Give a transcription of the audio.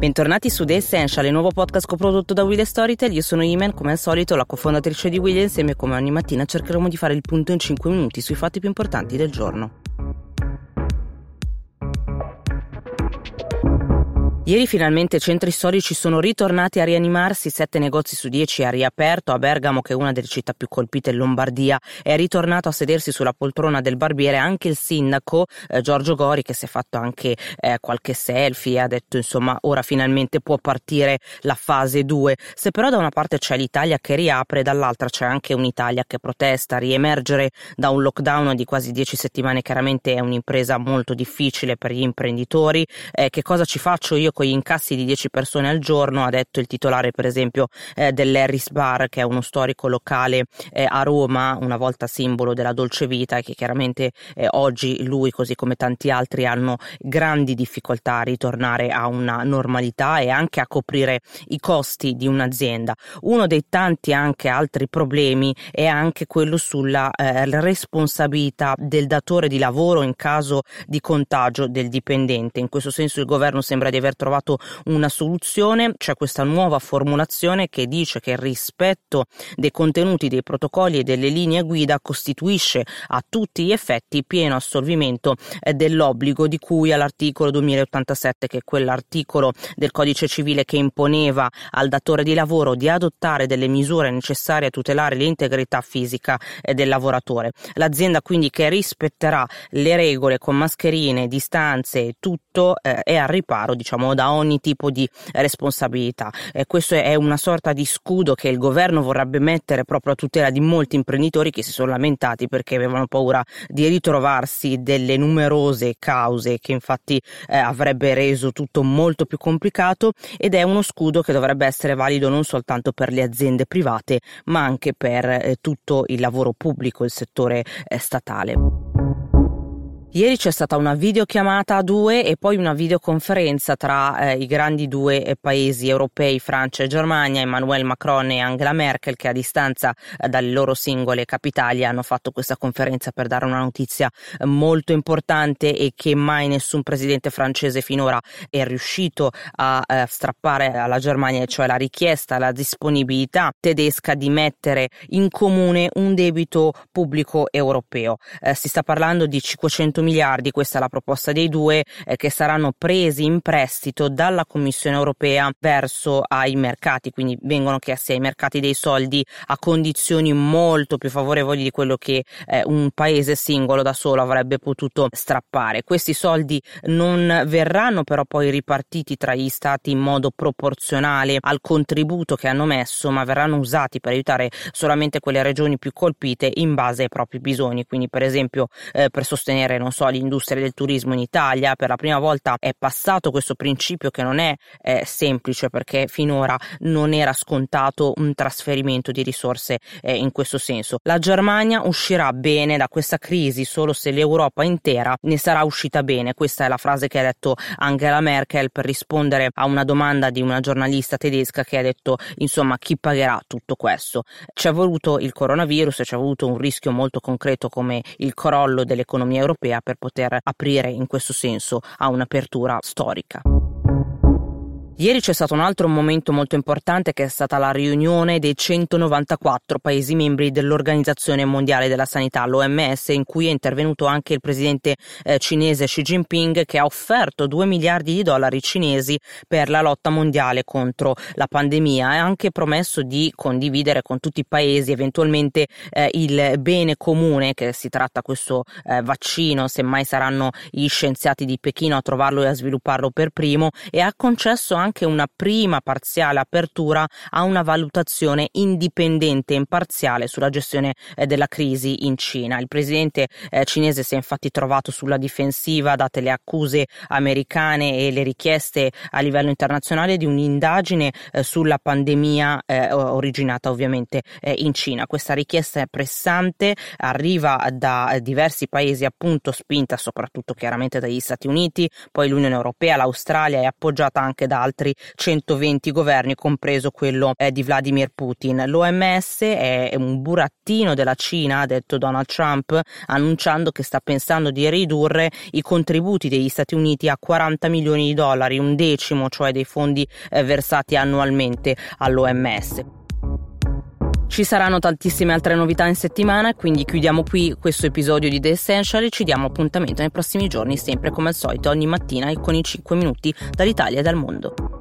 Bentornati su The Essential, il nuovo podcast coprodotto da Will Storytel. Io sono Imen, come al solito, la cofondatrice di Will e insieme come ogni mattina cercheremo di fare il punto in 5 minuti sui fatti più importanti del giorno. Ieri finalmente i centri storici sono ritornati a rianimarsi, sette negozi su dieci ha riaperto, a Bergamo che è una delle città più colpite in Lombardia è ritornato a sedersi sulla poltrona del barbiere anche il sindaco eh, Giorgio Gori che si è fatto anche eh, qualche selfie e ha detto insomma ora finalmente può partire la fase 2. Se però da una parte c'è l'Italia che riapre, dall'altra c'è anche un'Italia che protesta, riemergere da un lockdown di quasi dieci settimane chiaramente è un'impresa molto difficile per gli imprenditori. Eh, che cosa ci faccio io gli incassi di 10 persone al giorno, ha detto il titolare per esempio eh, dell'Harris Bar, che è uno storico locale eh, a Roma, una volta simbolo della dolce vita e che chiaramente eh, oggi lui, così come tanti altri, hanno grandi difficoltà a ritornare a una normalità e anche a coprire i costi di un'azienda. Uno dei tanti anche altri problemi è anche quello sulla eh, responsabilità del datore di lavoro in caso di contagio del dipendente. In questo senso il governo sembra di aver trovato trovato una soluzione, c'è questa nuova formulazione che dice che il rispetto dei contenuti dei protocolli e delle linee guida costituisce a tutti gli effetti pieno assolvimento eh, dell'obbligo di cui all'articolo 2087, che è quell'articolo del codice civile che imponeva al datore di lavoro di adottare delle misure necessarie a tutelare l'integrità fisica eh, del lavoratore. L'azienda quindi che rispetterà le regole con mascherine, distanze e tutto eh, è al riparo diciamo da ogni tipo di responsabilità. Eh, questo è una sorta di scudo che il governo vorrebbe mettere proprio a tutela di molti imprenditori che si sono lamentati perché avevano paura di ritrovarsi delle numerose cause che infatti eh, avrebbe reso tutto molto più complicato ed è uno scudo che dovrebbe essere valido non soltanto per le aziende private ma anche per eh, tutto il lavoro pubblico, il settore eh, statale. Ieri c'è stata una videochiamata a due e poi una videoconferenza tra eh, i grandi due eh, paesi europei, Francia e Germania, Emmanuel Macron e Angela Merkel, che a distanza eh, dalle loro singole capitali hanno fatto questa conferenza per dare una notizia eh, molto importante e che mai nessun presidente francese finora è riuscito a eh, strappare alla Germania, cioè la richiesta, la disponibilità tedesca di mettere in comune un debito pubblico europeo. Eh, si sta parlando di 500 100 miliardi, questa è la proposta dei due, eh, che saranno presi in prestito dalla Commissione europea verso ai mercati, quindi vengono chiesti ai mercati dei soldi a condizioni molto più favorevoli di quello che eh, un paese singolo da solo avrebbe potuto strappare. Questi soldi non verranno però poi ripartiti tra gli stati in modo proporzionale al contributo che hanno messo, ma verranno usati per aiutare solamente quelle regioni più colpite in base ai propri bisogni, quindi per esempio eh, per sostenere non so, l'industria del turismo in Italia. Per la prima volta è passato questo principio che non è eh, semplice perché finora non era scontato un trasferimento di risorse eh, in questo senso. La Germania uscirà bene da questa crisi solo se l'Europa intera ne sarà uscita bene. Questa è la frase che ha detto Angela Merkel per rispondere a una domanda di una giornalista tedesca che ha detto insomma chi pagherà tutto questo. Ci è voluto il coronavirus, ci è voluto un rischio molto concreto come il crollo dell'economia europea per poter aprire in questo senso a un'apertura storica. Ieri c'è stato un altro momento molto importante che è stata la riunione dei 194 Paesi membri dell'Organizzazione Mondiale della Sanità, l'OMS, in cui è intervenuto anche il presidente eh, cinese Xi Jinping che ha offerto 2 miliardi di dollari cinesi per la lotta mondiale contro la pandemia. E ha anche promesso di condividere con tutti i paesi eventualmente eh, il bene comune che si tratta questo eh, vaccino, semmai saranno gli scienziati di Pechino a trovarlo e a svilupparlo per primo e ha concesso anche anche una prima parziale apertura a una valutazione indipendente e imparziale sulla gestione eh, della crisi in Cina. Il presidente eh, cinese si è infatti trovato sulla difensiva date le accuse americane e le richieste a livello internazionale di un'indagine eh, sulla pandemia eh, originata ovviamente eh, in Cina. Questa richiesta è pressante, arriva da diversi paesi appunto spinta soprattutto chiaramente dagli Stati Uniti, poi l'Unione Europea, l'Australia è appoggiata anche da altri altri 120 governi, compreso quello eh, di Vladimir Putin. L'OMS è un burattino della Cina, ha detto Donald Trump, annunciando che sta pensando di ridurre i contributi degli Stati Uniti a 40 milioni di dollari, un decimo cioè dei fondi eh, versati annualmente all'OMS. Ci saranno tantissime altre novità in settimana, quindi chiudiamo qui questo episodio di The Essential e ci diamo appuntamento nei prossimi giorni, sempre come al solito, ogni mattina e con i 5 minuti dall'Italia e dal mondo.